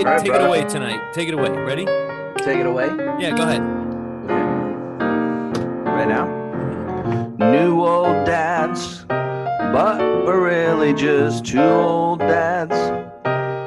it, right, take it away tonight. Take it away. Ready? Take it away. Yeah, go ahead. Right now. Mm-hmm. New old dads, but we're really just two old dads.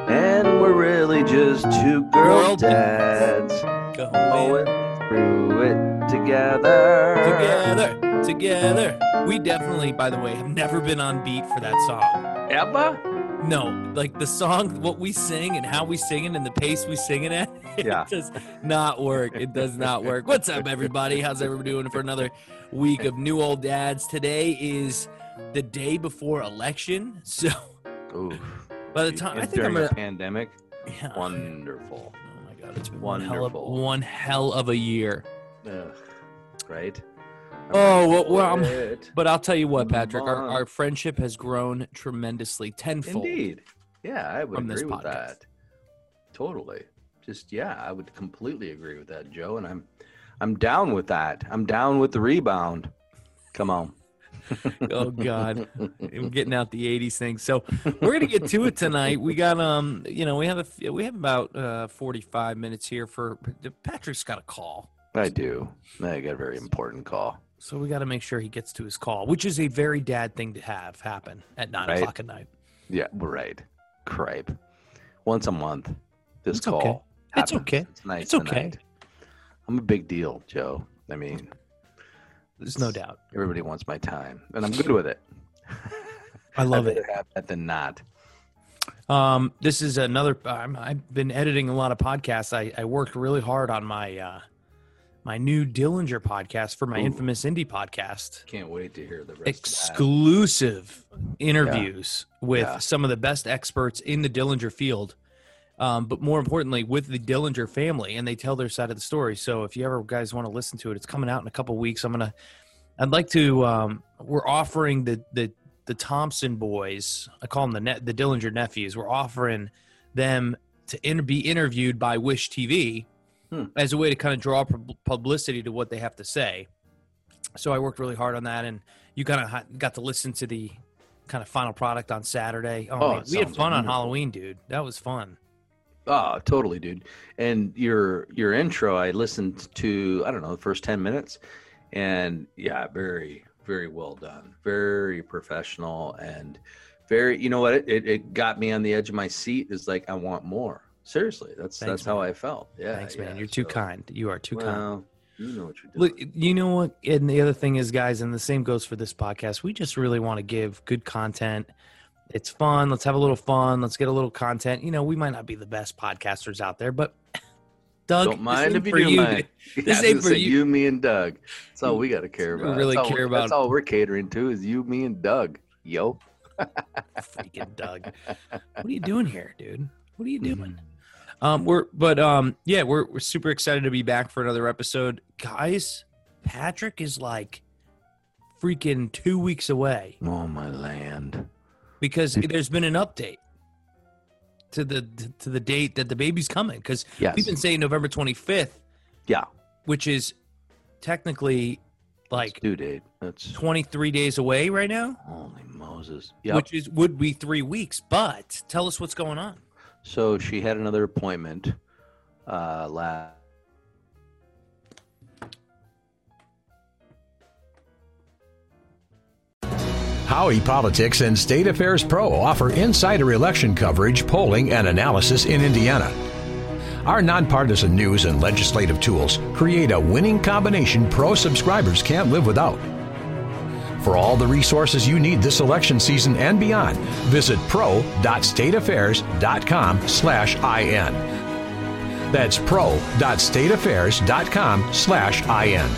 And we're really just two girl Girl dads. Go Going through it together. together, together. We definitely, by the way, have never been on beat for that song. Emma? No, like the song, what we sing and how we sing it and the pace we sing it at, it Yeah. does not work. It does not work. What's up, everybody? How's everyone doing for another week of New Old Dads? Today is the day before election. So Ooh. by the time, I think I'm during gonna, a pandemic. yeah. Wonderful. Oh my God, it's one hell, of, one hell of a year. Ugh. Right? Oh, well, well, I'm- But I'll tell you what, Patrick, our, our friendship has grown tremendously, tenfold. Indeed. Yeah, I would agree with podcast. that. Totally. Just yeah, I would completely agree with that, Joe. And I'm I'm down with that. I'm down with the rebound. Come on. oh God, I'm getting out the '80s thing. So we're gonna get to it tonight. We got um, you know, we have a we have about uh 45 minutes here for Patrick's got a call, I do. I got a very important call. So we got to make sure he gets to his call, which is a very dad thing to have happen at nine Right. o'clock at night. Yeah, right. Cripe. Once a month. This It's call. okay. It's okay. It's nice. It's okay. tonight. I'm a big deal, Joe. I mean, There's no doubt. everybody wants my time, and I'm good with it. I love I'd it. have that than not. Um, this is another. I'm, I've been editing a lot of podcasts. I, I worked really hard on my uh, my new Dillinger podcast for my Ooh. infamous indie podcast. Can't wait to hear the rest of that. Exclusive interviews with Yeah. some of the best experts in the Dillinger field, um, but more importantly, with the Dillinger family, and they tell their side of the story. So if you ever guys want to listen to it, it's coming out in a couple weeks. I'm gonna. I'd like to. Um, we're offering the the the Thompson boys. I call them the the Dillinger nephews. We're offering them to inter- be interviewed by WISH-TV Hmm. as a way to kind of draw pub- publicity to what they have to say. So I worked really hard on that, and you kind of ha- got to listen to the kind of final product on Saturday. Oh, Oh, man, we had fun on. Halloween, dude. That was fun. Oh, totally, dude. And your your intro, I listened to I don't know the first ten minutes, and yeah, very very well done, very professional, and very you know what it, it, it got me on the edge of my seat. Is like I want more. Seriously, that's Thanks, that's how. I felt. Yeah, Thanks, man. yeah, You're too kind. You are too kind. Well, you know what you're doing. Look, you know what? And the other thing is, guys, and the same goes for this podcast. We just really want to give good content. It's fun. Let's have a little fun. Let's get a little content. You know, we might not be the best podcasters out there, but Doug, Don't mind if you do, mind. This ain't for say, you. me, and Doug. That's all we got to care We about. really That's all- care That's all we're catering to is you, me, and Doug. Yo. Freaking Doug. What are you doing here, dude? What are you doing? Mm-hmm. Um, we're but um, yeah, we're we're super excited to be back for another episode, guys. Patrick is like freaking two weeks away. Oh my land. because there's been an update to the to the date that the baby's coming because Yes. we've been saying November 25th, yeah. which is technically like due date. That's 23 days away right now, holy Moses. Yeah. which is would be 3 weeks. But tell us what's going on. So she had another appointment uh last Howie Politics and State Affairs Pro offer insider election coverage, polling, and analysis in Indiana. Our nonpartisan news and legislative tools create a winning combination pro subscribers can't live without. For all the resources you need this election season and beyond, visit pro.stateaffairs.com slash IN. That's pro.stateaffairs.com slash IN.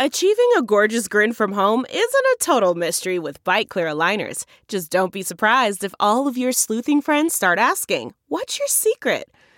Achieving a gorgeous grin from home isn't a total mystery with Byte Clear aligners. Just don't be surprised if all of your sleuthing friends start asking, What's your secret?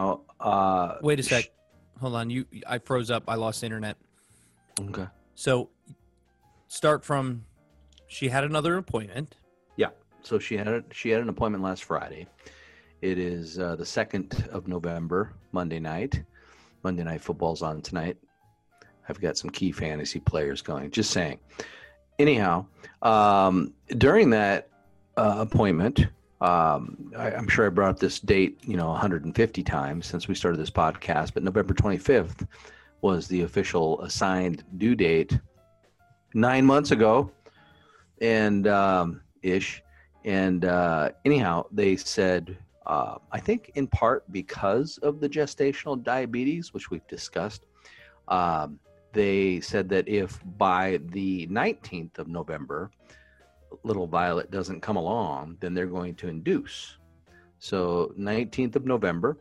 Uh, Wait a sh- sec. Hold on. You I froze up. I lost internet. Okay. So start from she had another appointment. Yeah. So she had a, she had an appointment last Friday. It is uh, the second of November, Monday night. Monday night football's on tonight. I've got some key fantasy players going. Just saying. Anyhow, um, during that uh, appointment, um, I, I'm sure I brought up this date, you know, 150 times since we started this podcast, but November 25th was the official assigned due date nine months ago, and um, ish. And uh, anyhow, they said, uh, I think in part because of the gestational diabetes, which we've discussed, um, they said that if by the 19th of November, little Violet doesn't come along, then they're going to induce. So 19th of November,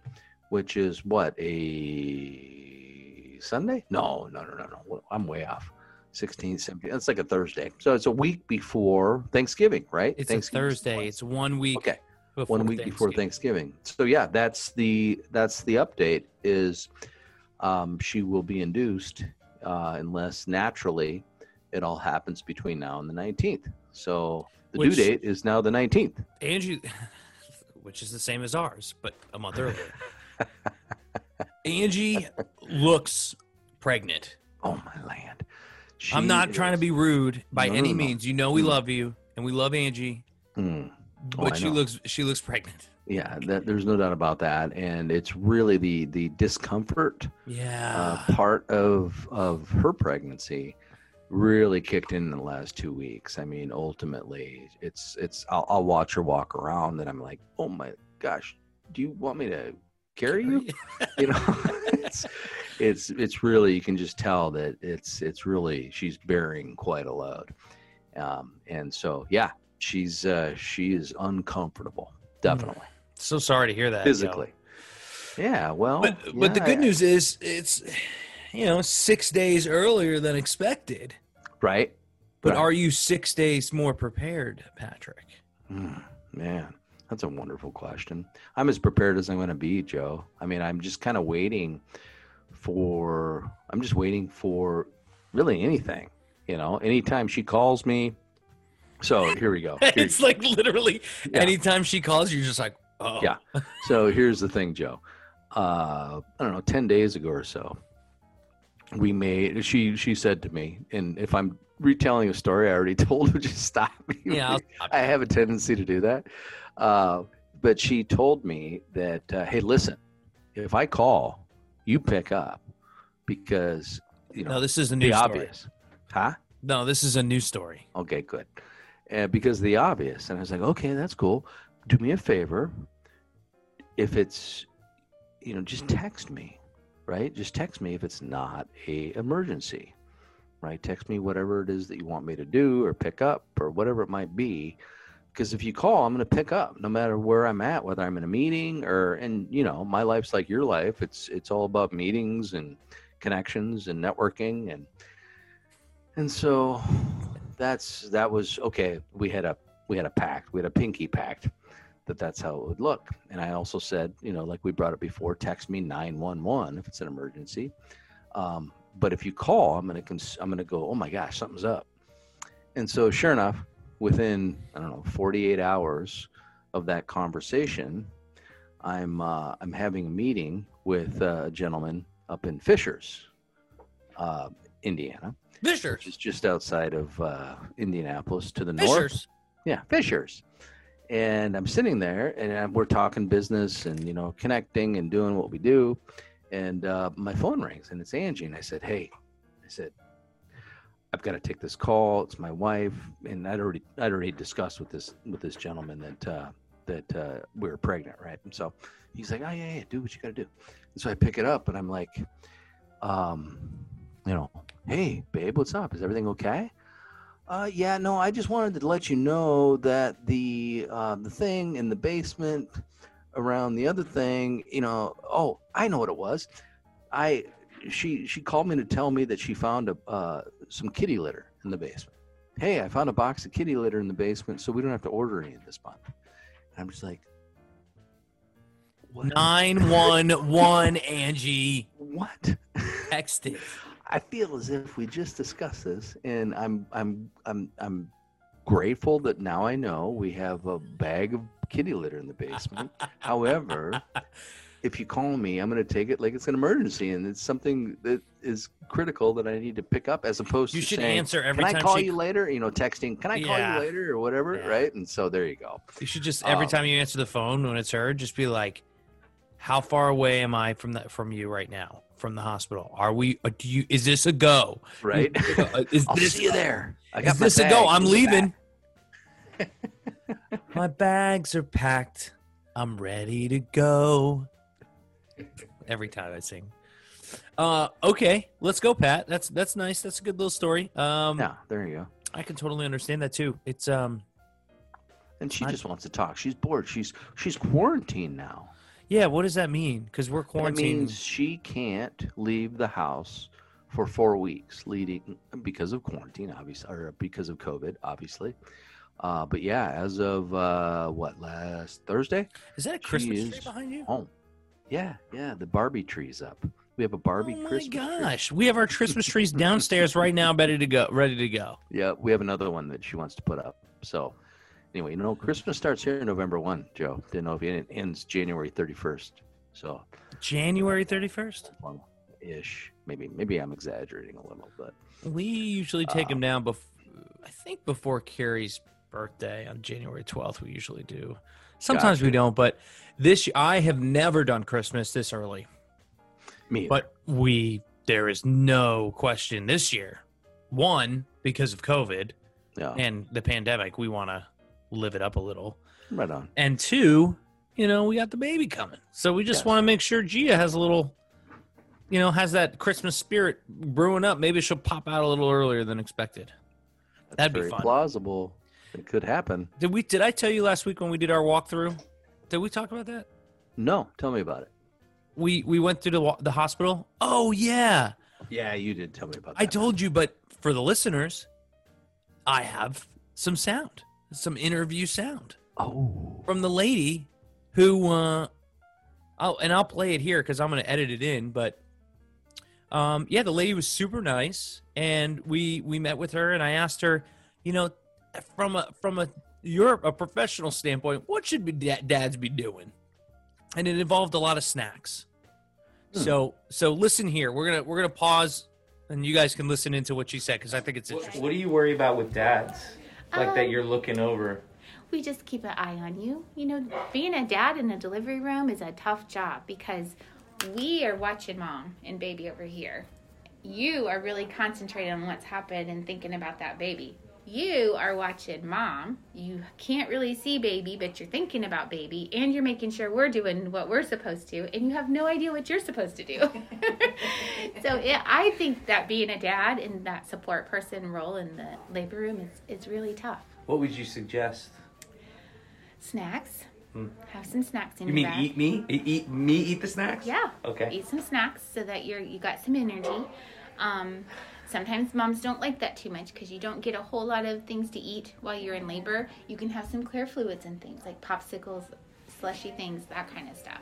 which is what a Sunday? No, no, no, no, no. I'm way off. 16, 17. That's like a Thursday. So it's a week before Thanksgiving, right? It's a Thursday. It's one week Okay before one week before Thanksgiving. So yeah, that's the that's the update. Is um, she will be induced uh, unless naturally it all happens between now and the nineteenth. So the Which- due date is now the nineteenth. Angie, which is the same as ours, but a month earlier. Angie looks pregnant. Oh my land! I'm She not trying to be rude by No, no, any no. means. You know we Mm. love you and we love Angie, Hmm. Oh, but I she know. looks she looks pregnant. Yeah, that, there's no doubt about that, and it's really the the discomfort Yeah. uh, part of of her pregnancy really kicked in, in the last two weeks. I mean, ultimately, it's it's I'll, I'll watch her walk around, and I'm like, oh my gosh, do you want me to carry you? You know, it's it's it's really you can just tell that it's it's really she's bearing quite a load, um, and so yeah, she's uh, she is uncomfortable, definitely so sorry to hear that. yo. physically. Yeah, well, But but the yeah, good news is it's you know six days earlier than expected. right? But Right. are you six days more prepared, Patrick? Mm, man, that's a wonderful question. I'm as prepared as I'm going to be, Joe. I mean, I'm just kind of waiting for. I'm just waiting for really anything. You know, anytime she calls me. So here we go. Here it's like literally Yeah. anytime she calls, you're just like, oh, Yeah. So here's the thing, Joe. Uh, I don't know, ten days ago or so, we made. She she said to me, and if I'm retelling a story, I already told her just stop me. yeah. Stop. I have a tendency to do that. Uh, but she told me that, uh, hey, listen, if I call, you pick up because you know No, this is a new obvious, huh? No, this is a new story. Okay, good. Uh, because the obvious, and I was like, okay, that's cool. Do me a favor. If it's, you know, just text me, right? Just text me if it's not a emergency, right? Text me whatever it is that you want me to do or pick up or whatever it might be. Because if you call, I'm going to pick up no matter where I'm at, whether I'm in a meeting or, and you know, my life's like your life. It's it's all about meetings and connections and networking and and so that's that was okay we had a we had a pact we had a pinky pact that that's how it would look and i also said you know like we brought it before text me 911 if it's an emergency um, but if you call i'm gonna cons- i'm gonna go oh my gosh something's up and so sure enough within i don't know 48 hours of that conversation i'm uh, i'm having a meeting with uh, a gentleman up in fishers uh, indiana Fishers. which is just outside of uh, Indianapolis to the north. Fishers. Yeah, Fishers. And I'm sitting there, and uh, we're talking business and you know connecting and doing what we do. And uh, my phone rings, and it's Angie. And I said, "Hey," I said, "I've got to take this call. It's my wife." And I'd already I'd already discussed with this with this gentleman that uh, that uh, we were pregnant, right? And so he's like, "Oh yeah, yeah, do what you got to do." And so I pick it up, and I'm like, um, you know, hey, babe, what's up? Is everything okay? Uh, yeah, no, I just wanted to let you know that the uh, the thing in the basement around the other thing, you know, oh, I know what it was. I she she called me to tell me that she found a uh, some kitty litter in the basement. Hey, I found a box of kitty litter in the basement, so we don't have to order any of this month. And I'm just like, what? Nine one one Angie. What? Text it. I feel as if we just discussed this, and I'm I'm I'm I'm grateful that now I know we have a bag of kitty litter in the basement. However, if you call me, I'm going to take it like it's an emergency, and it's something that is critical that I need to pick up, as opposed to. You to should saying, answer every "Can I call she- you later?" You know, texting, "Can I call Yeah. you later?" or whatever, Yeah. right? And so there you go. You should just every Um, time you answer the phone when it's her, just be like, "How far away am I from that from you right now? From the hospital? Are we? uh, Do you? Is this a go? Right? Uh, Is I'll this see you there. I got Is this a go? I'm leaving. My bags are packed. I'm ready to go. Every time I sing. Uh, okay, let's go, Pat. That's that's nice. That's a good little story. Um, Yeah, there you go. I can totally understand that too. It's um, And she I- just wants to talk. She's bored. She's she's quarantined now. Yeah. What does that mean? Because we're That quarantined. means she can't leave the house for four weeks, leading because of quarantine, obviously, or because of COVID, obviously. Uh, but yeah, as of uh, what last Thursday, Is that a Christmas tree behind you? home. Yeah, yeah, the Barbie tree's up. We have a Barbie oh my Christmas tree. gosh, we have our Christmas trees downstairs right now, ready to go. Ready to go. Yeah, we have another one that she wants to put up. So, anyway, you know, Christmas starts here November one. Joe didn't know if it ends January thirty first. So, January thirty first. ish. Maybe maybe I'm exaggerating a little, but We usually take Uh, them down before. I think before Carrie's birthday on January twelfth. We usually do. Sometimes we don't, but this I have never done Christmas this early. me. either. But we there is no question this year. One because of COVID yeah, and the pandemic, we want to live it up a little. right on. And two, you know, we got the baby coming. So we just want to make sure Gia has a little, you know, has that Christmas spirit brewing up. Maybe she'll pop out a little earlier than expected. That's That'd be very fun. plausible. It could happen. Did we? Did I tell you last week when we did our walkthrough? Did we talk about that? No, tell me about it. We we went through the the hospital. Oh yeah, Yeah, you did tell me about that. I told you. But for the listeners, I have some sound, some interview sound. Oh, from the lady who uh oh and i'll play it here because i'm gonna edit it in but um yeah the lady was super nice and we we met with her and i asked her you know from a from a you're a professional standpoint what should be da- dads be doing and it involved a lot of snacks Hmm. so so listen here we're gonna we're gonna pause and you guys can listen into what she said because i think it's What, interesting what do you worry about with dads? Like that Um, you're looking over. we just keep an eye on you. You know, being a dad in a delivery room is a tough job because we are watching mom and baby over here. You are really concentrating on what's happened and thinking about that baby. You are watching mom. You can't really see baby, but you're thinking about baby, and you're making sure we're doing what we're supposed to, and you have no idea what you're supposed to do. so it, I think that being a dad in that support person role in the labor room is, is really tough What would you suggest? snacks. Have some snacks in Hmm. You your mean bag. eat me? Eat me? Eat the snacks? Yeah. Okay. Eat some snacks so that you're you got some energy. Um, sometimes moms don't like that too much because you don't get a whole lot of things to eat while you're in labor. You can have some clear fluids and things like popsicles, slushy things, that kind of stuff.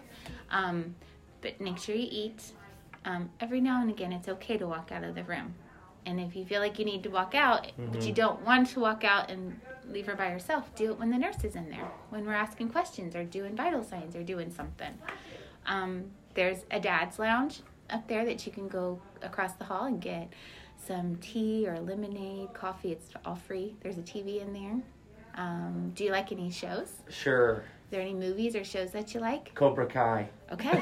Um, but make sure you eat. Um, every now and again, it's okay to walk out of the room. And if you feel like you need to walk out, but you don't want to walk out and leave her by herself, do it when the nurse is in there, when we're asking questions or doing vital signs or doing something. Um, there's a dad's lounge up there that you can go across the hall and get some tea or lemonade, coffee. It's all free. There's a TV in there. Um, do you like any shows? Sure. Is there any movies or shows that you like? Cobra Kai. Okay.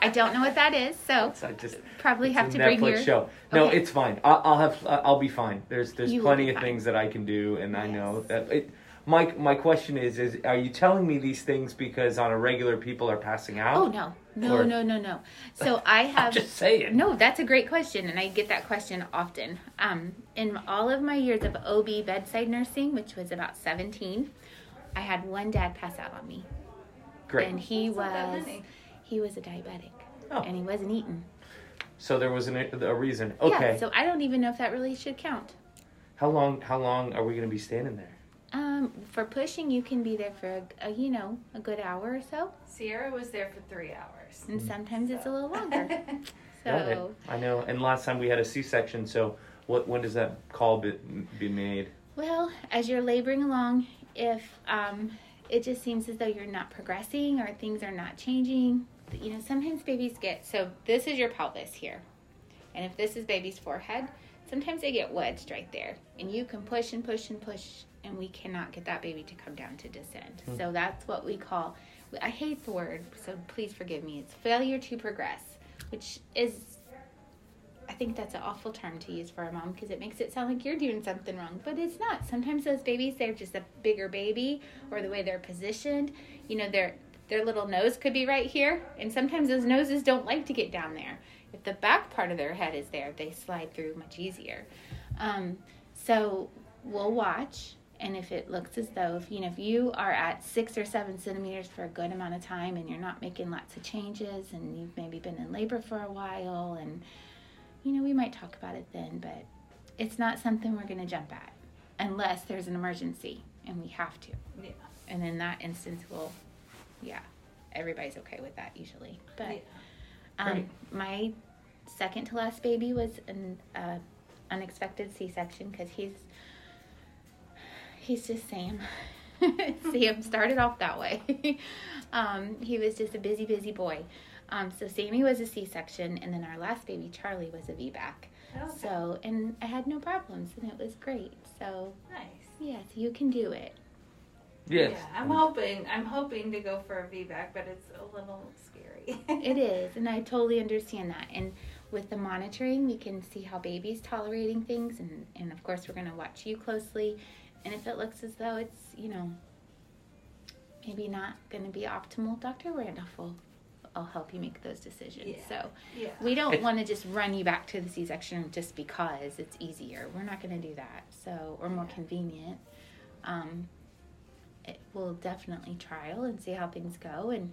I don't know what that is, so I just probably have to Netflix bring your. show. No, Okay. it's fine. I'll, I'll have. I'll be fine. There's there's You plenty of fine. things that I can do, and I know that it. My my question is: is are you telling me these things because on a regular people are passing out? Oh no, no, Or- no, no, no. So I have just saying. No, that's a great question, and I get that question often. Um, in all of my years of OB bedside nursing, which was about seventeen, I had one dad pass out on me, Great. and he That's was he was a diabetic, Oh. and he wasn't eating. So there was an, a reason. Okay. Yeah, so I don't even know if that really should count. how long? How long are we going to be standing there? Um, for pushing, you can be there for a, a you know a good hour or so, Sierra was there for three hours. and sometimes it's a little longer. Got it. So I know. And last time we had a C-section. So what? When does that call be, be made? Well, as you're laboring along, if um, it just seems as though you're not progressing or things are not changing, you know, sometimes babies get so this is your pelvis here. And if this is baby's forehead, sometimes they get wedged right there. And you can push and push and push, and we cannot get that baby to come down to descend. So that's what we call, I hate the word, so please forgive me. It's failure to progress, which is I think that's an awful term to use for a mom because it makes it sound like you're doing something wrong, but it's not. Sometimes those babies, they're just a bigger baby, or the way they're positioned. You know, their their little nose could be right here, and sometimes those noses don't like to get down there. If the back part of their head is there, they slide through much easier. Um, so we'll watch, and if it looks as though if you know if you are at six or seven centimeters for a good amount of time, and you're not making lots of changes, and you've maybe been in labor for a while, and you know, we might talk about it then, but it's not something we're going to jump at unless there's an emergency and we have to. Yeah. And in that instance, we'll, yeah, everybody's okay with that usually. But um, Great. my second to last baby was an uh, unexpected C-section because he's he's just Sam. Sam started off that way. um, he was just a busy, busy boy. Um, so Sammy was a C-section, and then our last baby, Charlie, was a VBAC. Okay. So, and I had no problems, and it was great. So, Nice. yes, you can do it. Yes. Yeah, I'm hoping. I'm hoping to go for a VBAC, but it's a little scary. It is, and I totally understand that. And with the monitoring, we can see how baby's tolerating things, and, and of course, we're going to watch you closely. And if it looks as though it's, you know, maybe not going to be optimal, Dr. Randolph will I'll help you make those decisions. Yeah. So Yeah. we don't want to just run you back to the C-section just because it's easier. We're not going to do that. So or more convenient. Um, it, we'll definitely trial and see how things go. And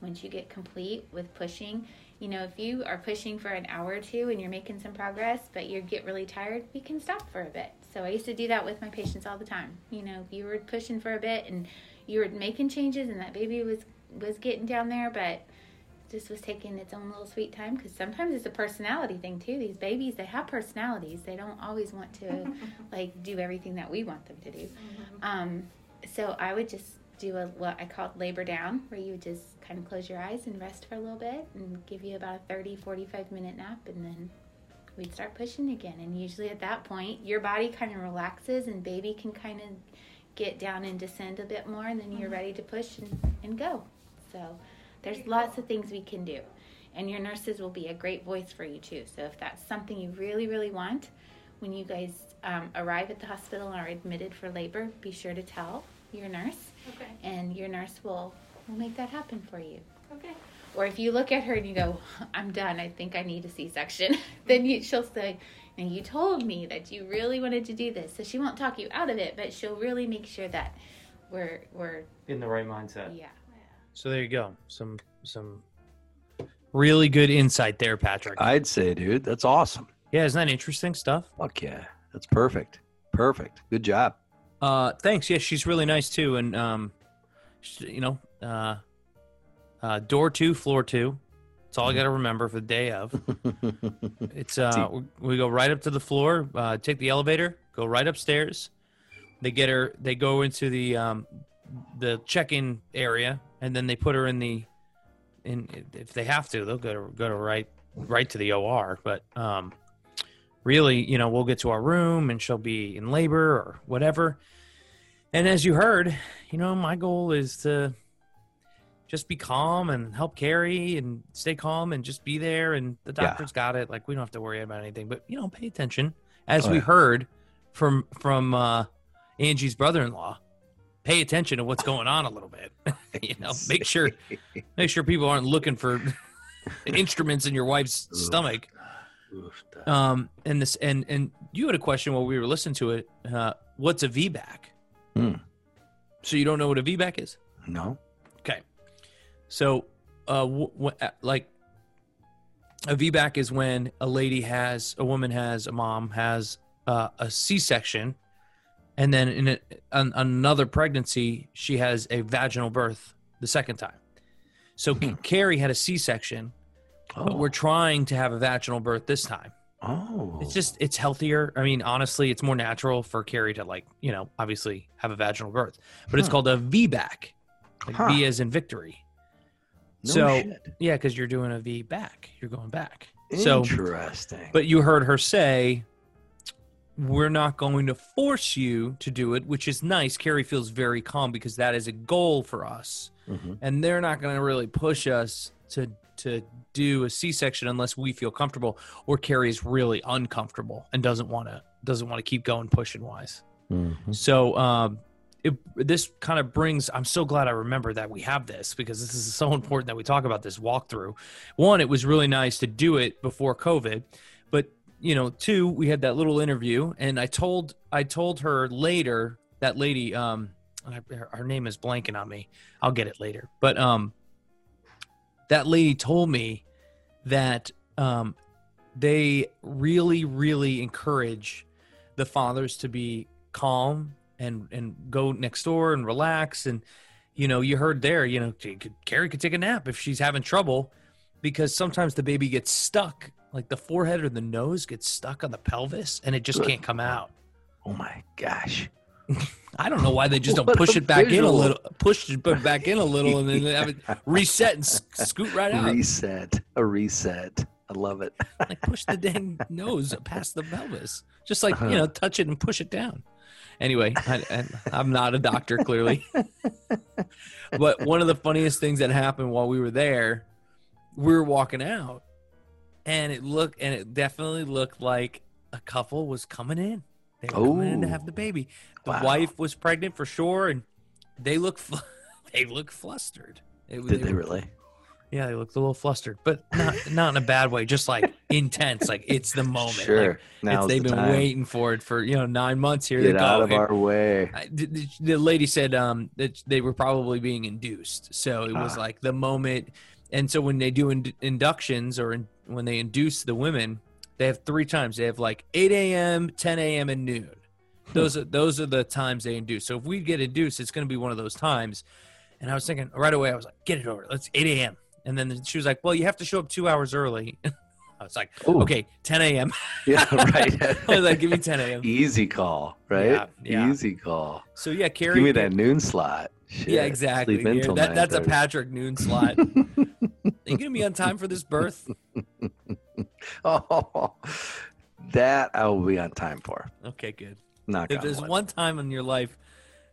once you get complete with pushing, you know, if you are pushing for an hour or two and you're making some progress, but you get really tired, we can stop for a bit. So I used to do that with my patients all the time. You know, if you were pushing for a bit and you were making changes and that baby was was getting down there, but just was taking its own little sweet time because sometimes it's a personality thing too. These babies, they have personalities. They don't always want to like do everything that we want them to do. Um, so I would just do a what I called labor down, where you would just kind of close your eyes and rest for a little bit and give you about a 30, 45 minute nap, and then we'd start pushing again. And usually at that point, your body kind of relaxes and baby can kind of get down and descend a bit more, and then you're ready to push and, and go. So there's lots of things we can do. And your nurses will be a great voice for you too. So if that's something you really, really want, when you guys um, arrive at the hospital and are admitted for labor, be sure to tell your nurse, Okay. and your nurse will will make that happen for you. Okay. Or if you look at her and you go, "I'm done. I think I need a C-section," then you, she'll say, "And you told me that you really wanted to do this." So she won't talk you out of it, but she'll really make sure that we're we're In the right mindset. yeah. So there you go. Some some really good insight there, Patrick. I'd say, dude, that's awesome. yeah, isn't that interesting stuff? Fuck yeah, that's perfect. Perfect. Good job. Uh, thanks. Yeah, she's really nice too, and um, she, you know, uh, uh, door two, floor two. That's all I got to remember for the day of. It's uh, we- we go right up to the floor, uh, take the elevator, go right upstairs. They get her. They go into the um, the check-in area, and then they put her in the. In if they have to, they'll go to go to right right to the OR. But um, really, you know, we'll get to our room, and she'll be in labor or whatever. And as you heard, you know, my goal is to just be calm and help carry and stay calm and just be there. And the Yeah. doctor's got it. Like we don't have to worry about anything, but you know, pay attention. As Oh, we yeah. heard from from uh, Angie's brother-in-law, pay attention to what's going on a little bit. you know, make sure make sure people aren't looking for instruments in your wife's stomach. Oof, Um, and this and and you had a question while we were listening to it. Uh, what's a VBAC? Hmm. So you don't know what a VBAC is? no. Okay. So, uh, w- w- uh, like a VBAC is when a lady has, a woman has, a mom has uh, a C-section, and then in a, an, another pregnancy, she has a vaginal birth the second time. So Hmm. Carrie had a C-section, but Oh. we're trying to have a vaginal birth this time. oh. It's just it's healthier. I mean, honestly, it's more natural for Carrie to like, you know, obviously have a vaginal birth. But it's called a VBAC. Like Huh. V as in victory. no so shit. yeah, because you're doing a V back. You're going back. So Interesting. but you heard her say we're not going to force you to do it, which is nice. Carrie feels very calm because that is a goal for us. Mhm. And they're not going to really push us to to do a C-section unless we feel comfortable or Carrie's really uncomfortable and doesn't want to doesn't want to keep going pushing wise. Mhm. So um, it, this kind of brings. I'm so glad I remember that we have this because this is so important that we talk about this walkthrough. One, it was really nice to do it before COVID, but you know, two, we had that little interview, and I told I told her later that lady. Um, her, her name is blanking on me. I'll get it later, but um, that lady told me that um, they really, really encourage the fathers to be calm and and go next door and relax. And you know you heard there you know Carrie could take a nap if she's having trouble because sometimes the baby gets stuck like the forehead or the nose gets stuck on the pelvis and it just can't come out. Oh my gosh. I don't know why they just don't What push it back in a little push it back in a little and then have it reset and scoot right out Reset. A reset. I love it. like push the dang nose past the pelvis just like you Uh-huh. know touch it and push it down anyway I, i'm not a doctor clearly but one of the funniest things that happened while we were there we were walking out and it looked and it definitely looked like a couple was coming in they were coming in to have Oh. the baby the Wow. wife was pregnant for sure and they look fl- they look flustered It- Did they were- really? yeah, they looked a little flustered, but not not in a bad way. Just like intense, like it's the moment. Like, Sure. it's, they've the been time. waiting for it for you know nine months here. Get they go. out of And our way. I- the, the- the lady said um that they were probably being induced, so it was Ah. like the moment. And so when they do ind- inductions or in, when they induce the women, they have three times. They have like 8 a.m., 10 a.m., and noon. Those are those are the times they induce. So if we get induced, it's going to be one of those times. And I was thinking right away, I was like, get it over. Let's 8 a.m. And then she was like, well, you have to show up two hours early. I was like, Ooh. okay, 10 a.m. Yeah, right. I was like, give me 10 a.m. Easy call, right? Yeah, yeah. Easy call. So yeah, Carrie. Give me that noon slot. Shit. Yeah, exactly. Sleep in Yeah, that, that's a Patrick Noon slot. Are you gonna be on time for this birth? Oh, that I will be on time for. Okay, good. Knock If on there's wood. one time in your life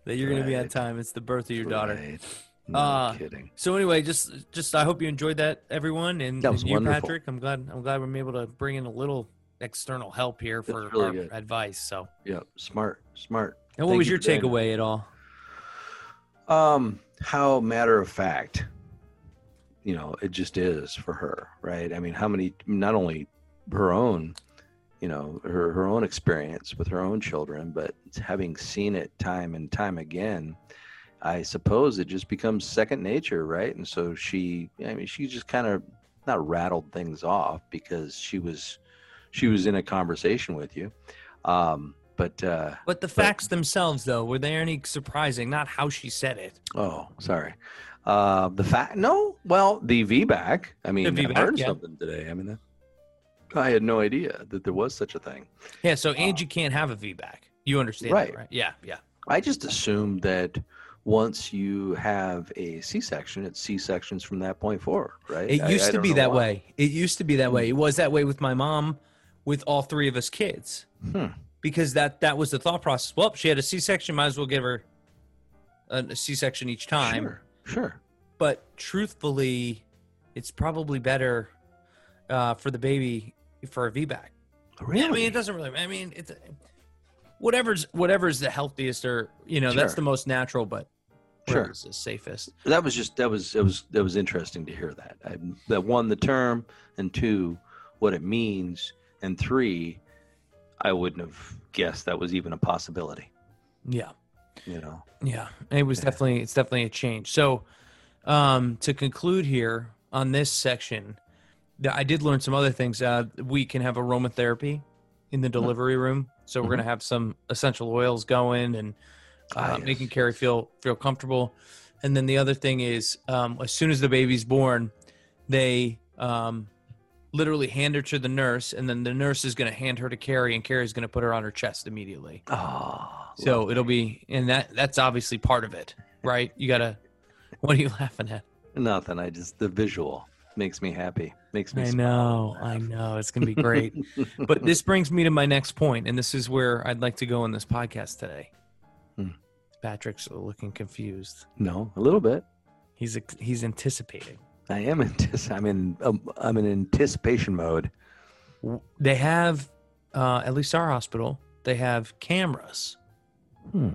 that you're gonna be on Right. time, it's the birth of your daughter. Right. No Uh, kidding. So anyway, just just I hope you enjoyed that, everyone, and, That was and you, wonderful. Patrick. I'm glad I'm glad we're able to bring in a little external help here for really our good. advice. So, Yeah, Smart. Smart. and what Thank was you your for doing that. takeaway at all? Um, how matter of fact, you know, it just is for her, right? I mean, how many, not only her own, you know, her, her own experience with her own children, but having seen it time and time again, I suppose it just becomes second nature, right? And so she, I mean, she just kind of not rattled things off because she was, she was in a conversation with you. Um, but, uh, But the facts themselves, though, were there any surprising? Not how she said it. Oh, sorry. Uh, the fact, no. Well, the VBAC I mean, The I learned yeah. something today. I mean, that- I had no idea that there was such a thing. Yeah. So Angie can't have a VBAC. You understand, that, Right. right? Yeah. Yeah. I just assumed that once you have a C-section, it's C-sections from that point forward, right? It used I to don't be that why. way. It used to be that way. It was that way with my mom, with all three of us kids, Hmm. because that that was the thought process. Well, she had a C-section. Might as well give her a, a C-section each time. Sure, sure. But truthfully, it's probably better uh, for the baby for a VBAC. Really? I mean, it doesn't really. I mean, it's whatever's whatever's the healthiest or you know that's the most natural, but Sure. the safest. that was just that was that was that was interesting to hear that. I, that one the term and two what it means and three I wouldn't have guessed that was even a possibility. Yeah. You know. Yeah, it was definitely it's definitely a change. So, um, to conclude here on this section, I did learn some other things. Uh, we can have aromatherapy in the delivery room, so we're gonna have some essential oils going and uh, Ah, yes. making Carrie feel feel comfortable. And then the other thing is, um, as soon as the baby's born, they um, literally hand her to the nurse, and then the nurse is gonna hand her to Carrie, and Carrie's gonna put her on her chest immediately. Oh, So it'll be, and that that's obviously part of it, right? You gotta. What are you laughing at? nothing. I just the visual makes me happy. Makes me I know, I know, it's gonna be great. but this brings me to my next point, and this is where I'd like to go in this podcast today. Hmm. Patrick's looking confused. No, a little bit. He's he's anticipating. I am antici- I'm in um, I'm in anticipation mode. They have, uh, at least our hospital, they have cameras Hmm.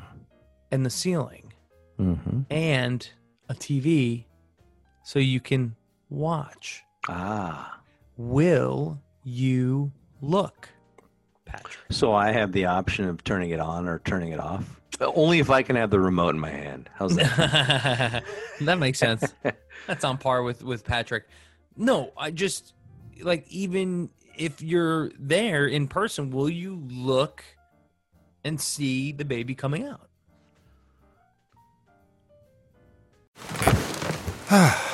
in the ceiling Mm-hmm. and a TV, so you can watch. Ah, Will you look, Patrick? so I have the option of turning it on or turning it off. Only if I can have the remote in my hand. How's that? that makes sense. That's on par with with Patrick. No, I just like even if you're there in person, will you look and see the baby coming out?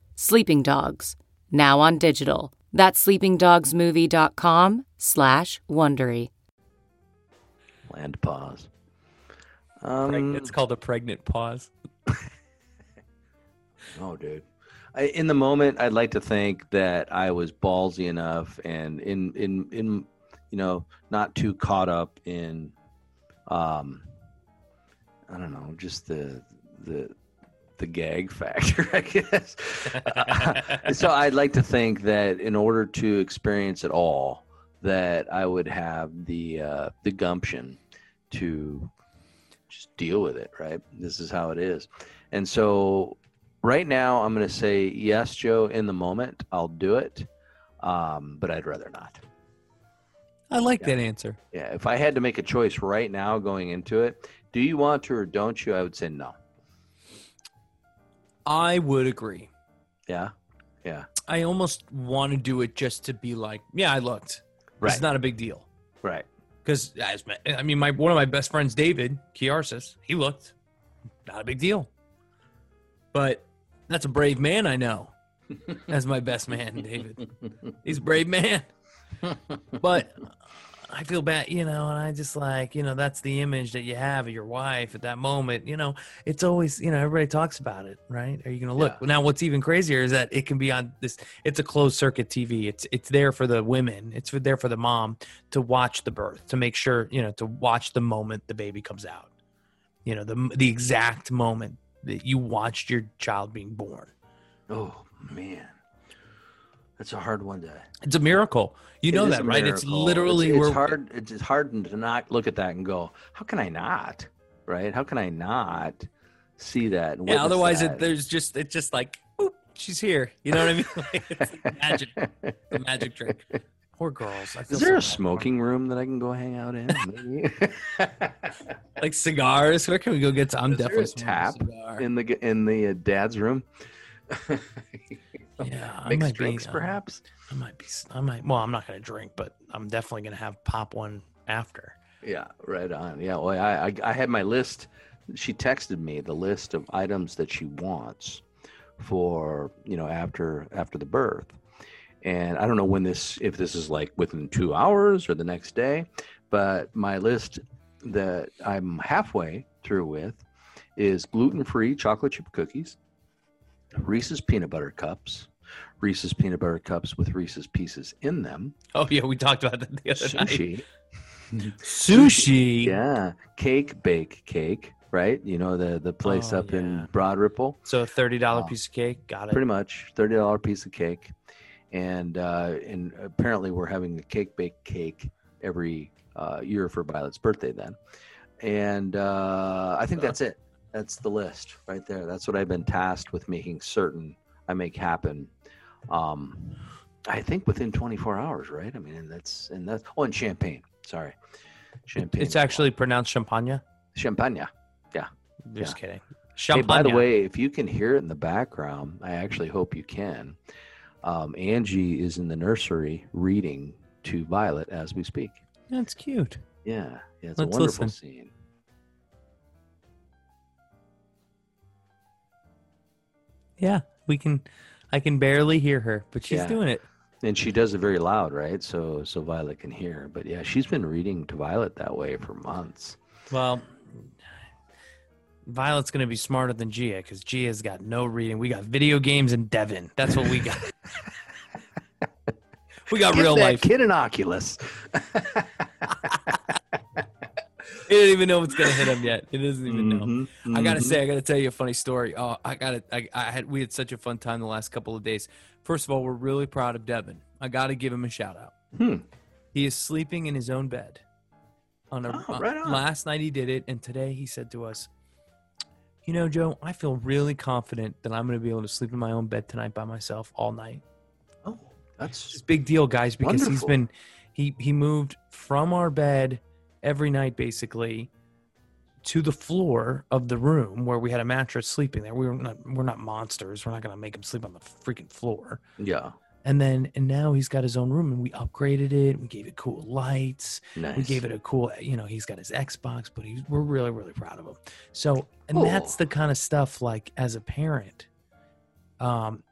Sleeping Dogs, now on digital. That's sleepingdogsmovie.com slash Wondery. Land pause. Preg- Um, it's called a pregnant pause. Oh, dude. I, in the moment, I'd like to think that I was ballsy enough and in in in you know not too caught up in, um, I don't know, just the the the gag factor, I guess. so I'd like to think that in order to experience it all, that I would have the uh, the gumption to just deal with it. Right, this is how it is, and so right now I'm going to say yes, Joe. In the moment, I'll do it, um, but I'd rather not. I like Yeah. that answer. Yeah, if I had to make a choice right now going into it, do you want to or don't you? I would say no. I would agree. Yeah, yeah, I almost want to do it just to be like, yeah, I looked. Right. It's not a big deal. right. Because I mean, my one of my best friends, David Kiarsis, he looked. Not a big deal. But that's a brave man I know. That's my best man, David. He's a brave man. But I feel bad, you know, and I just like, you know, that's the image that you have of your wife at that moment. You know, it's always, you know, everybody talks about it, right? Are you going to look? Yeah. Now, what's even crazier is that it can be on this. It's a closed circuit TV. It's it's there for the women. It's for, there for the mom to watch the birth, to make sure, you know, to watch the moment the baby comes out. You know, the the exact moment that you watched your child being born. Oh man, that's a hard one to. It's a miracle. You It know that, a right? It's literally it's, it's hard. It's hard to not look at that and go, "How can I not?" Right? How can I not see that? Yeah, otherwise that? it, there's just it's just like "Oop, she's here. You know what I mean? Like, it's magic, the magic trick. Poor girls. Is there a so bad. smoking room that I can go hang out in? Maybe? like cigars? Where can we go get? Some? I'm Is there definitely a smoking tap cigar. in the in the uh, dad's room. Yeah, Mixed might be, drinks, uh, perhaps. I might be. I might. Well, I'm not gonna drink, but I'm definitely gonna have pop one after. Yeah, right on. Yeah, well, I, I I had my list. She texted me the list of items that she wants for you know after after the birth, and I don't know when this if this is like within two hours or the next day, but my list that I'm halfway through with is gluten free chocolate chip cookies, Reese's peanut butter cups, Reese's peanut butter cups with Reese's pieces in them, Oh yeah, we talked about that the other night. sushi. Sushi. Yeah, cake, bake cake, right? You know the the place Oh, up in yeah. Broad Ripple. So a thirty dollar Oh. piece of cake. Got it. Pretty much thirty dollar piece of cake, and uh, and apparently we're having a cake bake cake every uh, year for Violet's birthday then, and uh, I think that's it. That's the list right there. That's what I've been tasked with making certain I make happen. Um, I think within 24 hours, right? I mean, and that's and that's oh, and champagne. Sorry, champagne. It's actually pronounced champagne. champagne. Just Yeah. Just kidding. Hey, Champagne. by the way, if you can hear it in the background, I actually hope you can. Um, Angie is in the nursery reading to Violet as we speak. that's cute. Yeah, yeah, it's Let's a wonderful listen. scene. Yeah, we can. I can barely hear her, but she's Yeah. doing it. And she does it very loud, right? So so Violet can hear. But yeah, she's been reading to Violet that way for months. Well, Violet's gonna be smarter than Gia because Gia's got no reading. We got video games and Devin. That's what we got. we got real life. kid an Oculus. He doesn't even know what's gonna hit him yet. He doesn't even know. Mhm, I gotta mhm. say, I gotta tell you a funny story. Oh, I gotta, I, I had, we had such a fun time the last couple of days. First of all, we're really proud of Devin. I gotta give him a shout out. Hmm. He is sleeping in his own bed. On a Oh, right on. last night he did it, and today he said to us, "You know, Joe, I feel really confident that I'm gonna be able to sleep in my own bed tonight by myself all night." Oh, that's a big deal, guys, because he's been he he moved from our bed every night basically to the floor of the room where we had a mattress sleeping there. We were not we're not monsters. We're not gonna make him sleep on the freaking floor. yeah. And then and now he's got his own room and we upgraded it. We gave it cool lights. Nice. We gave it a cool, you know, he's got his Xbox, but he's, we're really, really proud of him. So, and Cool. that's the kind of stuff like as a parent, um,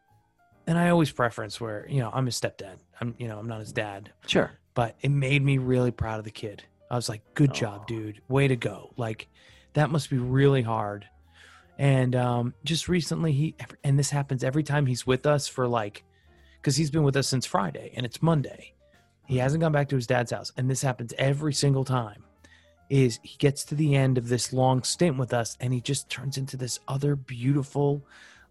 and I always preference where, you know, I'm his stepdad. I'm, you know, I'm not his dad, Sure. but it made me really proud of the kid. I was like, good job, dude. Way to go. Like, that must be really hard. And um, just recently, he, and this happens every time he's with us for like, because he's been with us since Friday and it's Monday. He hasn't gone back to his dad's house. And this happens every single time. Is he gets to the end of this long stint with us and he just turns into this other beautiful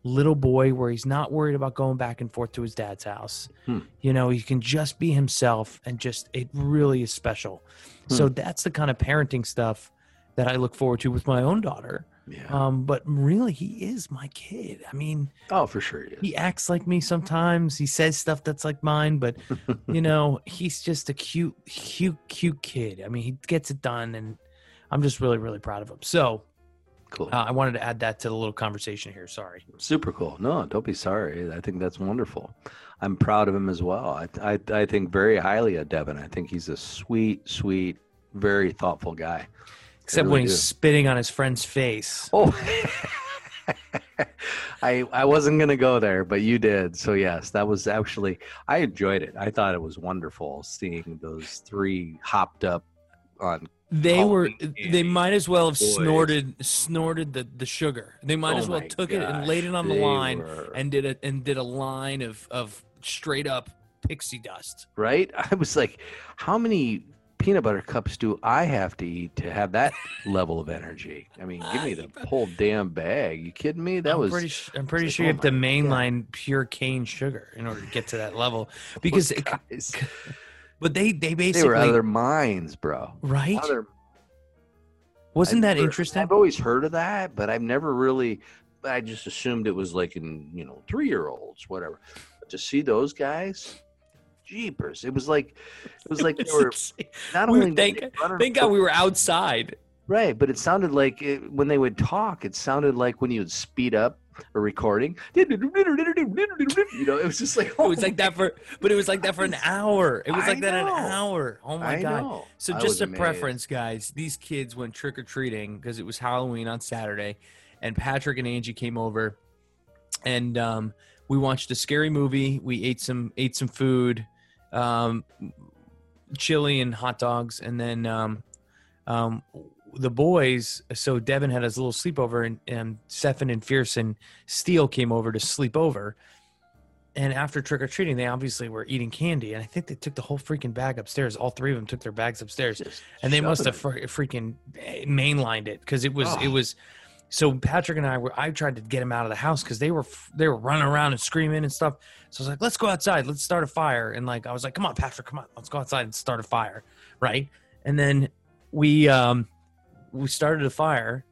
little boy where he's not worried about going back and forth to his dad's house. Hmm. You know, he can just be himself and just it really is special. So that's the kind of parenting stuff that I look forward to with my own daughter. Yeah. Um, but really, he is my kid. I mean, oh, for sure. He is. he acts like me sometimes. He says stuff that's like mine, but you know, he's just a cute, cute, cute kid. I mean, he gets it done, and I'm just really, really proud of him. So cool. uh, I wanted to add that to the little conversation here. Sorry. Super cool. No, don't be sorry. I think that's wonderful. I'm proud of him as well. I, I, I think very highly of Devin. I think he's a sweet, sweet, very thoughtful guy. Except really when he's do. spitting on his friend's face. Oh, I I wasn't gonna go there, but you did. So yes, that was actually I enjoyed it. I thought it was wonderful seeing those three hopped up on. They oh, were. Halloween They might as well have Boys. snorted snorted the, the sugar. They might Oh as well took it and laid it on the line were- and did a and did a line of of straight up pixie dust. right. I was like, how many peanut butter cups do I have to eat to have that level of energy? I mean, give me the whole damn bag. You kidding me? That I'm was pretty. I'm pretty like, sure you oh have to mainline pure cane sugar in order to get to that level. Oh, because, it, guys, but they they basically they were out of their minds, bro. right. Their Wasn't I've that interesting? I've always heard of that, but I've never really. I just assumed it was like in you know three year olds, whatever. But to see those guys, jeepers! It was like it was like they were not We only thank, thank God we were outside. right, but it sounded like it, when they would talk, it sounded like when you would speed up a recording. You know, it was just like It was like that for, but it was like that for an hour. It was like that an hour. Oh my I god! know. So just a amazed. preference, guys. These kids went trick or treating because it was Halloween on Saturday, and Patrick and Angie came over, and um, we watched a scary movie. We ate some ate some food, um, chili and hot dogs, and then um, um, the boys. So Devin had his little sleepover, and, and Stefan and Fierce and Steele came over to sleep over. And after trick or treating, they obviously were eating candy, and I think they took the whole freaking bag upstairs. All three of them took their bags upstairs, Just and they must have fr- freaking mainlined it because it was it Oh. was. So Patrick and I were. I tried to get them out of the house because they were they were running around and screaming and stuff. So I was like, "Let's go outside. Let's start a fire." And like I was like, "Come on, Patrick, come on, let's go outside and start a fire." Right, and then we um we started a fire.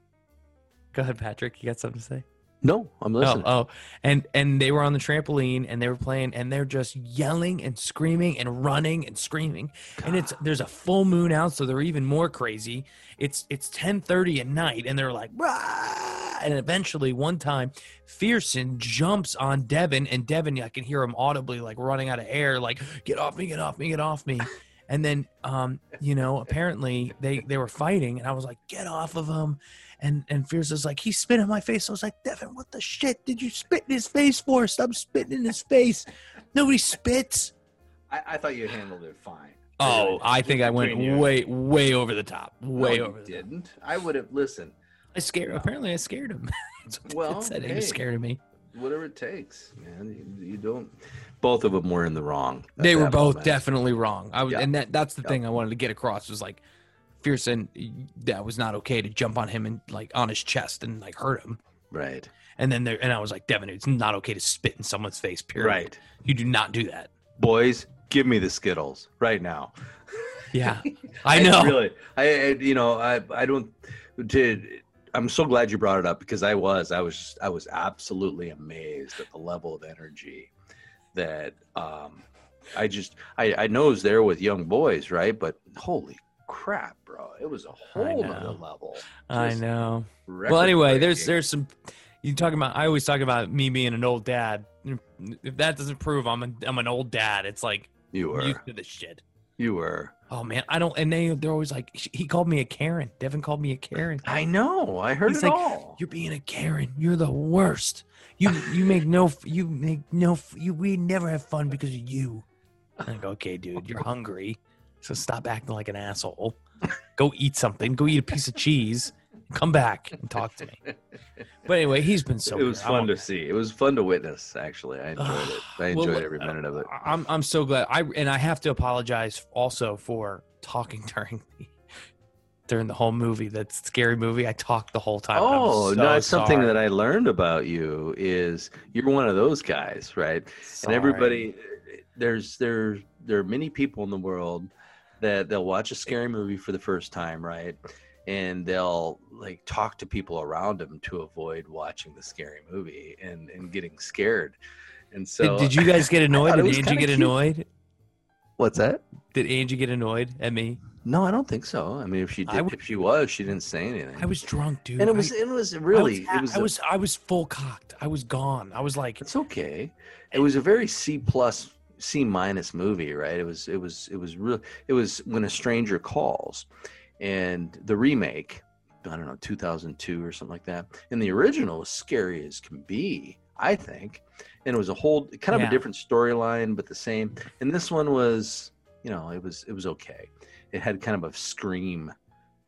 Go ahead, Patrick. You got something to say? No, I'm oh, listening. Oh, oh, and and they were on the trampoline and they were playing and they're just yelling and screaming and running and screaming. And it's there's a full moon out, so they're even more crazy. It's it's 10:30 at night and they're like, "Rah!" and eventually one time, Fearson jumps on Devin and Devin, I can hear him audibly like running out of air, like, "Get off me! Get off me! Get off me!" And then, um, you know, apparently they they were fighting, and I was like, "Get off of him!" And and Fierce was like, he spit in my face. I was like, Devin, what the shit did you spit in his face for? Stop spitting in his face. Nobody spits. I, I thought you handled it fine. Oh, I think I went you. way, way over the top. Way no, over. You the top. didn't. I would have listened. I scared. Apparently, I scared him. That's what Well, well, said. He was scared of me. Whatever it takes, man. You, you don't. Both of them were in the wrong. They were both moment. definitely wrong. I was, Yeah. and that that's the Yeah. thing I wanted to get across was like, Fearson, that was not okay to jump on him and like on his chest and like hurt him. right. And then there, and I was like, Devin, it's not okay to spit in someone's face. Period. Right. You do not do that. Boys, give me the Skittles right now. Yeah, I know. Really, I, I you know I I don't. To, I'm so glad you brought it up because I was I was I was absolutely amazed at the level of energy that um I just I I know it's there with young boys right but holy crap bro it was a whole other level I know. Well, anyway, there's there's some. You talking about? I always talk about me being an old dad. If that doesn't prove I'm a, I'm an old dad, it's like you were used to this shit. you were Oh man, I don't. And they they're always like, he called me a Karen. Devin called me a Karen. I know I heard He's it like, all You're being a Karen. You're the worst. You you make no you make no you we never have fun because of you. I go, okay, dude, you're hungry, so stop acting like an asshole. Go eat something. Go eat a piece of cheese. Come back and talk to me. But anyway, he's been so. it was good. Fun to see it was fun to witness actually I enjoyed it I enjoyed look, every minute of it I'm I'm so glad. I and I have to apologize also for talking during the during the whole movie. That scary movie. I talked the whole time. Oh, so no, it's something that I learned about you is you're one of those guys, right? And everybody there's there there are many people in the world that they'll watch a scary movie for the first time, right? And they'll like talk to people around them to avoid watching the scary movie and and getting scared. And so Did, did you guys get annoyed? Did Angie get cute. annoyed? What's that? Did Angie get annoyed at me? No, I don't think so. I mean, if she did, if she was, she didn't say anything. I was drunk, dude. and it was I, it was I really was, it was I a- was I was full cocked. I was gone. I was like, It's okay. It was a very C plus, C minus movie, right? It was, it was, it was real. It was when a stranger calls, and the remake, I don't know, 2002 or something like that. And the original was scary as can be, I think. And it was a whole kind of Yeah. a different storyline, but the same. And this one was, you know, it was, it was okay. It had kind of a scream,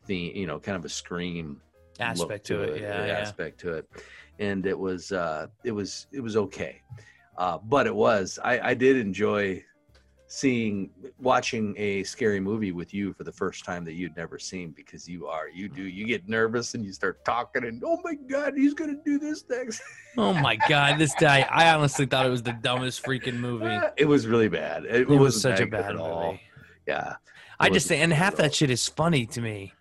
theme, you know, kind of a scream aspect to it. Yeah, yeah. aspect to it and it was uh it was it was okay uh but it was i i did enjoy seeing watching a scary movie with you for the first time that you'd never seen because you are you do you get nervous and you start talking and oh my god he's gonna do this next Oh my god, this guy! I honestly thought it was the dumbest freaking movie. it was really bad it, It was such a bad at all movie. yeah I just say, and half that shit is funny to me.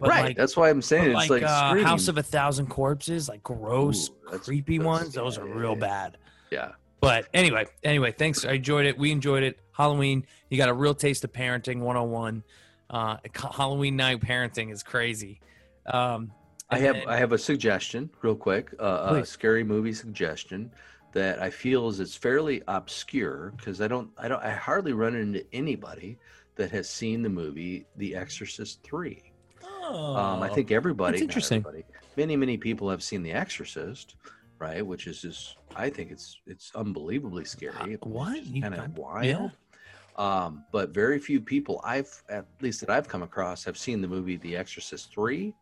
But right like, that's why i'm saying it's like, like, uh, House of a Thousand Corpses, like gross, Ooh, that's- creepy that's- ones. Those yeah, are real yeah. bad. yeah But anyway, anyway, thanks. I enjoyed it. We enjoyed it. Halloween. You got a real taste of parenting 101. Uh, Halloween night parenting is crazy. Um, I have then- I have a suggestion, real quick, uh, a scary movie suggestion that I feel is it's fairly obscure because I don't I don't I hardly run into anybody that has seen the movie The Exorcist Three. Um, I Oh, think everybody, that's interesting. everybody, many many people have seen The Exorcist, right? Which is just I think it's it's unbelievably scary. Uh, what? You kind of wild. yeah. Um, but very few people I've at least that I've come across have seen the movie The Exorcist Three,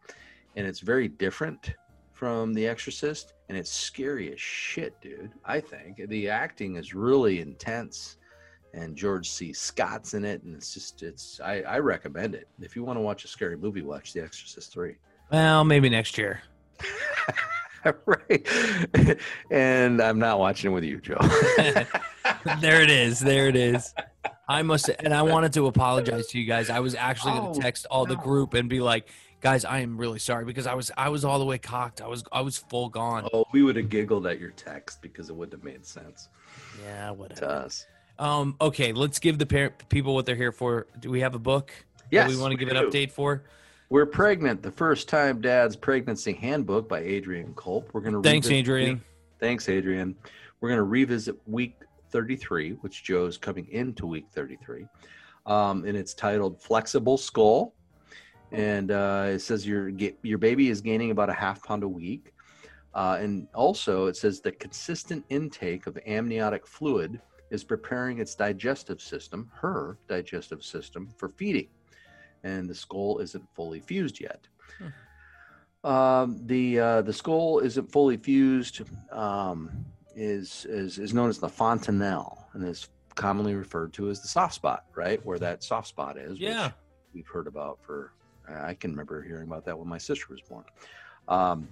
and it's very different from The Exorcist, and it's scary as shit, dude. I think the acting is really intense, and George C. Scott's in it, and it's just it's I, I recommend it if you want to watch a scary movie. Watch The Exorcist Three. well, maybe next year. right, and I'm not watching it with you, Joe. there it is. There it is. I must, and I wanted to apologize to you guys. I was actually going Oh, to text all the group and be like, "Guys, I am really sorry because I was, I was all the way cocked. I was, I was full gone. oh, we would have giggled at your text because it wouldn't have made sense Yeah, to whatever. us. Um, okay, let's give the parent people what they're here for. Do we have a book? that Yes, we want to give an update for. We're pregnant. The first time dad's pregnancy handbook by Adrian Kulp. We're gonna Thanks, revisit Adrian. thanks, Adrian. We're gonna revisit week 33, which Joe's coming into week 33, um, and it's titled "Flexible Skull." And uh, it says your your baby is gaining about a half pound a week, uh, and also it says the consistent intake of amniotic fluid is preparing its digestive system, her digestive system, for feeding and the skull isn't fully fused yet. Um, the uh, the skull isn't fully fused. Um, is, is is known as the fontanelle and is commonly referred to as the soft spot, right where that soft spot is. which Yeah. we've heard about for. I can remember hearing about that when my sister was born. Um,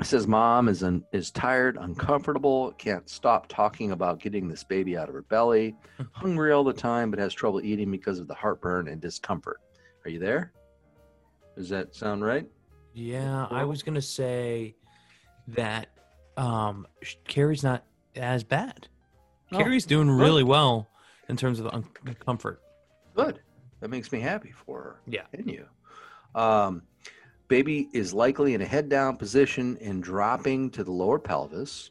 it says mom is un, is tired, uncomfortable, can't stop talking about getting this baby out of her belly, hungry all the time, but has trouble eating because of the heartburn and discomfort. Are you there? Does that sound right? Yeah, I was gonna say that um, Carrie's not as bad. Oh, Carrie's doing good. really well in terms of un- comfort. Good. That makes me happy for her. Yeah. And you. Um, baby is likely in a head down position and dropping to the lower pelvis.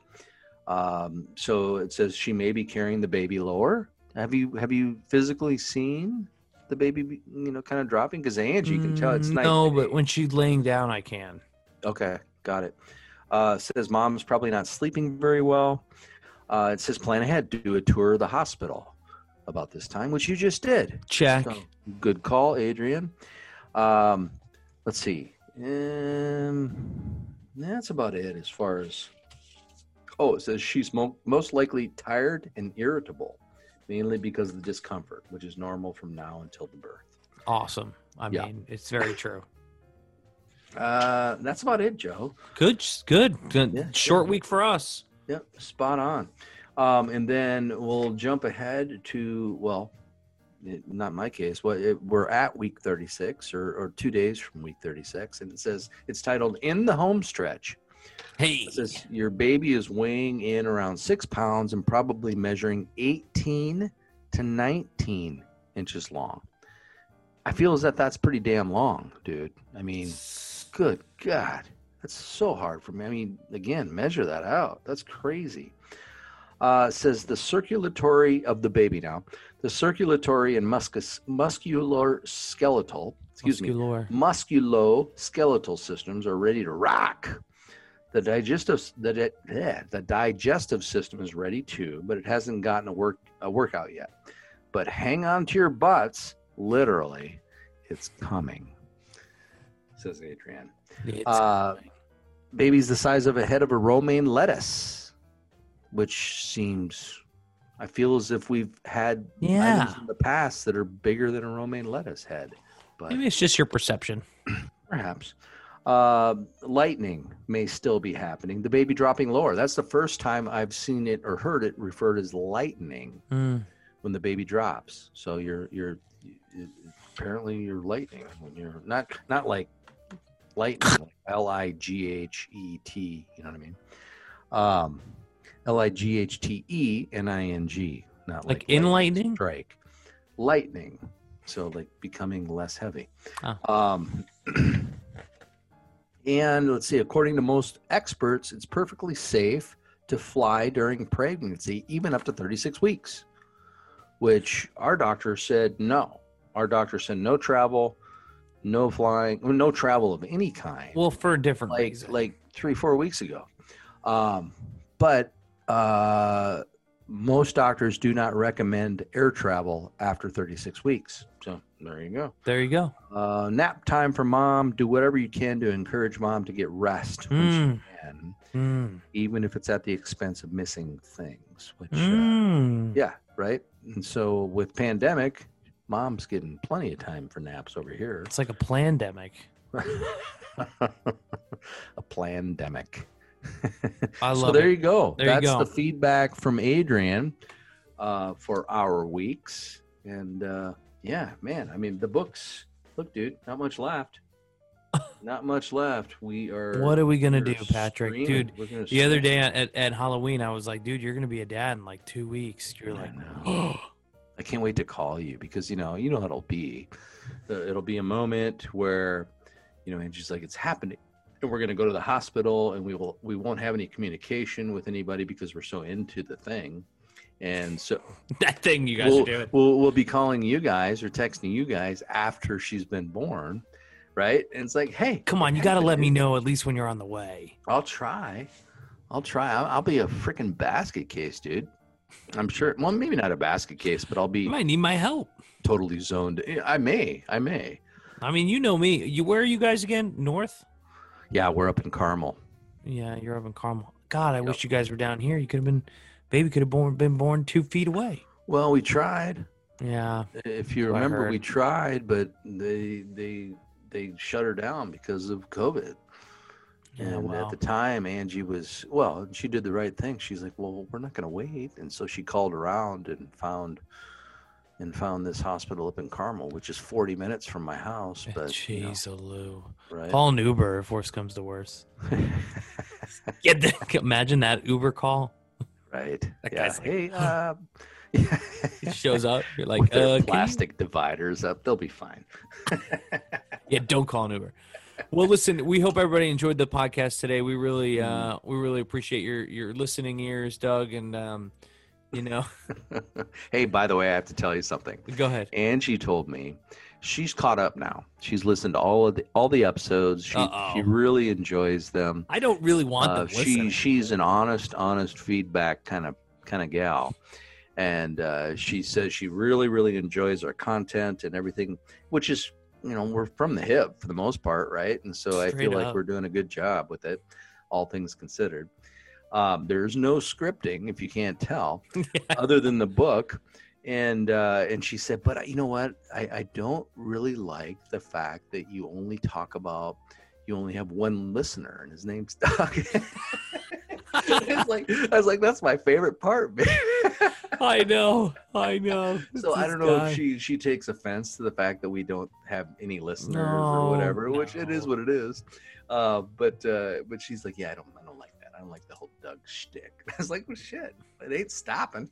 Um, so it says she may be carrying the baby lower. Have you have you physically seen the baby, you know, kind of dropping? Because Angie you can tell it's Mm, night. no, but when she's laying down, I can. Okay, got it. Uh, says mom's probably not sleeping very well. Uh, it says plan ahead, do a tour of the hospital about this time, which you just did. Check. So, good call, Adrian. Um, let's see. Um, that's about it as far as. Oh, it says she's mo- most likely tired and irritable, mainly because of the discomfort, which is normal from now until the birth. Awesome. I Yeah. mean, it's very true. Uh, that's about it, Joe. Good, good. good. Yeah, Short yeah. week for us. Yep, spot on. Um, and then we'll jump ahead to well, it, not my case. Well, it, we're at week 36 or, or two days from week 36, and it says it's titled "In the Home Stretch." Hey, It says your baby is weighing in around six pounds and probably measuring 18 to 19 inches long. I feel as that that's pretty damn long, dude. I mean, good God, that's so hard for me. I mean, again, measure that out. That's crazy. Uh, says the circulatory of the baby now, the circulatory and muscus, muscular skeletal, excuse me, Muscular. musculoskeletal systems are ready to rock. The digestive the, yeah, the digestive system is ready too, but it hasn't gotten a work a workout yet. But hang on to your butts, literally, it's coming. Says Adrian. Uh. Baby's the size of a head of a romaine lettuce, which seems I feel as if we've had Yeah. items in the past that are bigger than a romaine lettuce head. But Maybe it's just your perception. Perhaps. Uh, lightning may still be happening. The baby dropping lower. That's the first time I've seen it or heard it referred as lightning Mm. when the baby drops. So you're you're you- apparently you're lightning when you're not not like lightning like L I G H E T. You know what I mean? Um, L I G H T E N I N G. Not Like like, in lightning lightning? strike. lightening, so like becoming less heavy. Ah. Um, and let's see, according to most experts, it's perfectly safe to fly during pregnancy, even up to 36 weeks. Which our doctor said no. Our doctor said no travel, no flying, no travel of any kind Well, for a different like reason. like three four weeks ago um but uh most doctors do not recommend air travel after 36 weeks so there you go there you go. uh nap time for mom do whatever you can to encourage mom to get rest when Mm. she can Mm. even if it's at the expense of missing things which uh, Mm. yeah right and so with pandemic mom's getting plenty of time for naps over here It's like a plandemic. a plandemic. I so love there it. you go. There you That's go. the feedback from Adrian uh, for our weeks. And uh, yeah, man, I mean, the books. Look, dude, not much left. not much left. We are. What are we gonna do, Patrick? streaming. Dude, the other day at, at Halloween, I was like, dude, you're gonna be a dad in like two weeks. You're like, I can't wait to call you because you know you know how it'll be. It'll be a moment where, you know, Angie's like, it's happening, and we're gonna go to the hospital, and we will we won't have any communication with anybody because we're so into the thing, and so that thing you guys we'll, are doing. We'll, we'll be calling you guys or texting you guys after she's been born, right? And it's like, hey, Come on, you got to let me know at least when you're on the way. I'll try. I'll try. I'll, I'll be a freaking basket case, dude. I'm sure. Well, maybe not a basket case, but I'll be You might need my help. totally zoned. I may. I may. I mean, you know me. You where are you guys again? North? Yeah, we're up in Carmel. Yeah, you're up in Carmel. God, I wish you guys were down here. You could have been, baby could have born, been born two feet away. Well, we tried. Yeah. If you remember, we tried, but they they they shut her down because of COVID. Yeah, and well. at the time, Angie was well. She did the right thing. She's like, "Well, we're not going to wait," and so she called around and found and found this hospital up in Carmel, which is 40 minutes from my house. But you know, Jeez, oh, Lou. right? Call an Uber if worse comes to worse. Get imagine that Uber call. right? That yeah. guy's like, hey, uh, He shows up. You're like, uh, you- plastic dividers up, they'll be fine. yeah, don't call an Uber. Well, listen, we hope everybody enjoyed the podcast today. We really, uh, we really appreciate your your listening ears, Doug, and um, you know, hey, by the way, I have to tell you something. go ahead. Angie told me she's caught up now. She's listened to all of the all the episodes. She Uh-oh. she really enjoys them. I don't really want Uh, them she listening. she's an honest, honest feedback kind of kind of gal, and uh, she says she really, really enjoys our content and everything, which is you know we're from the hip for the most part, right? And so I Straight feel like we're doing a good job with it, all things considered. Um, there's no scripting, if you can't tell, other than the book. And uh, and she said, but you know what? I, I don't really like the fact that you only talk about you only have one listener, and his name's Doug. it's like I was like, that's my favorite part, man. I know, I know. so I don't know guy. if she she takes offense to the fact that we don't have any listeners No, or whatever, which it is what it is. Uh, but uh, but she's like, yeah, I don't I don't like that. I don't like the whole Doug shtick. I was like, well, shit, it ain't stopping.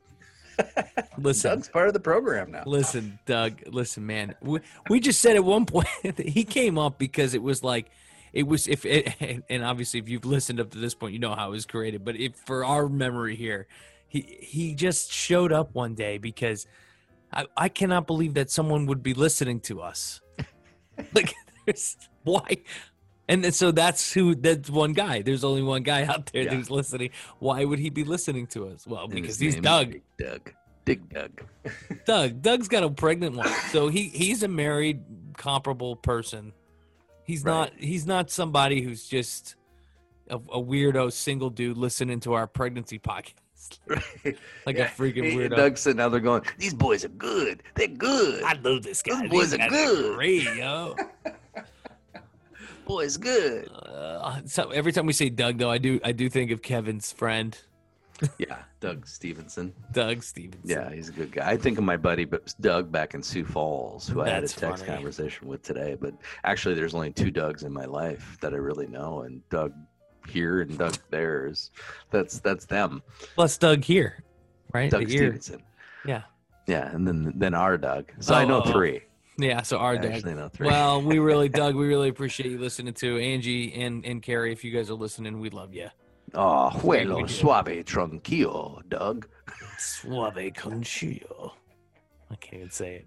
Listen, Doug's part of the program now. Listen, Doug. Listen, man. We, we just said at one point that he came up because it was like, it was if it, and obviously if you've listened up to this point, you know how it was created. But if for our memory here, he he just showed up one day because I I cannot believe that someone would be listening to us. like, there's, why? And then, so that's who. That's one guy. There's only one guy out there Yeah. who's listening. Why would he be listening to us? Well, because he's Doug. Doug. Dig Doug. Doug. Doug's got a pregnant wife, so he he's a married, comparable person. He's Right. not he's not somebody who's just a, a weirdo single dude listening to our pregnancy podcast. Like a freaking weirdo. Doug's sitting out there going, "These boys are good. They're good. I love this guy. Those boys These are good. great, yo. Boys good." Uh, so every time we say Doug, though, I do I do think of Kevin's friend, Yeah, Doug Stevenson. Doug Stevenson. Yeah, he's a good guy. I think of my buddy, but Doug back in Sioux Falls, who I had a text funny. conversation with today. But actually, there's only two Dougs in my life that I really know, and Doug here and Doug there is that's that's them. Plus Doug here, right? Doug the. Stevenson. Yeah. Yeah, and then then our Doug. So I know Oh, oh. three. Yeah, so our Doug. actually know three. Well, we really, Doug, we really appreciate you listening to Angie and and Carrie. If you guys are listening, we love you. Oh, huelo suave tranquilo, Doug. Suave conchillo. I can't even say it.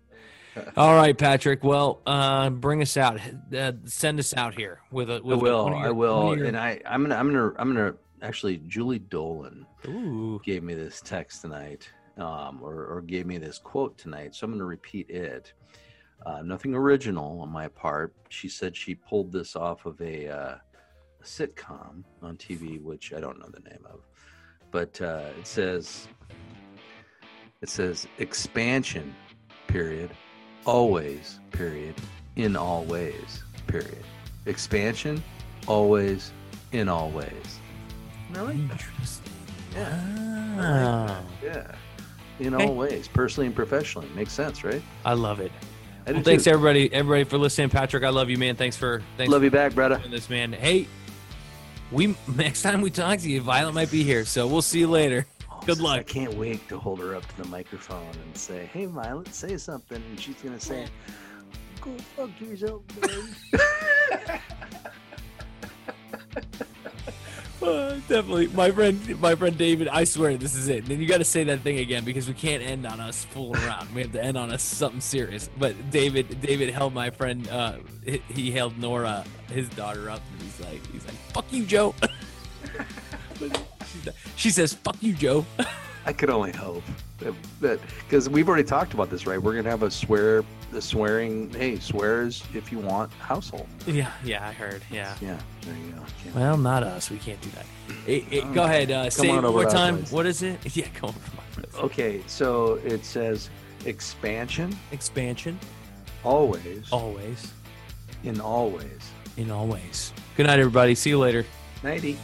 All right, Patrick. Well, uh, bring us out. Uh, send us out here with a. I With will. one of I will. your- And I, I'm gonna, I'm gonna, I'm gonna. Actually, Julie Dolan Ooh. gave me this text tonight, um, or, or gave me this quote tonight. So I'm gonna repeat it. Uh, nothing original on my part. She said she pulled this off of a, uh, a sitcom on TV, which I don't know the name of, but uh, it says, it says expansion, period, always, period, in all ways, period. Expansion, always, in all ways. Really? Interesting. Yeah. Wow. Ah. Yeah. In Okay. all ways, personally and professionally. Makes sense, right? I love it. I Well, thanks too. everybody, everybody for listening. Patrick, I love you, man. Thanks for thanks Love for you back, brother. this, man. Hey, we next time we talk to you, Violet might be here, so we'll see you later. Good luck. I can't wait to hold her up to the microphone and say, "Hey, Violet, say something," and she's gonna say, "Go fuck yourself, man." Uh, definitely, my friend, my friend David. I swear this is it. And then you got to say that thing again because we can't end on us fooling around. We have to end on us something serious. But David, David held my friend. Uh, he, he held Nora, his daughter, up, and he's like, he's like, "Fuck you, Joe." Like- she says, "Fuck you, Joe." I could only hope that because we've already talked about this, right? We're gonna have a swear, the swearing. Hey, swears if you want household. yeah, yeah, I heard. Yeah. Yeah, there you go. Well, not us. We can't do that. Hey, hey, go ahead. Uh, say it on one over more time. place. What is it? Yeah, to my. Okay, so it says expansion, Expansion, always, always, in all ways. in all ways. Good night, everybody. See you later. Nighty.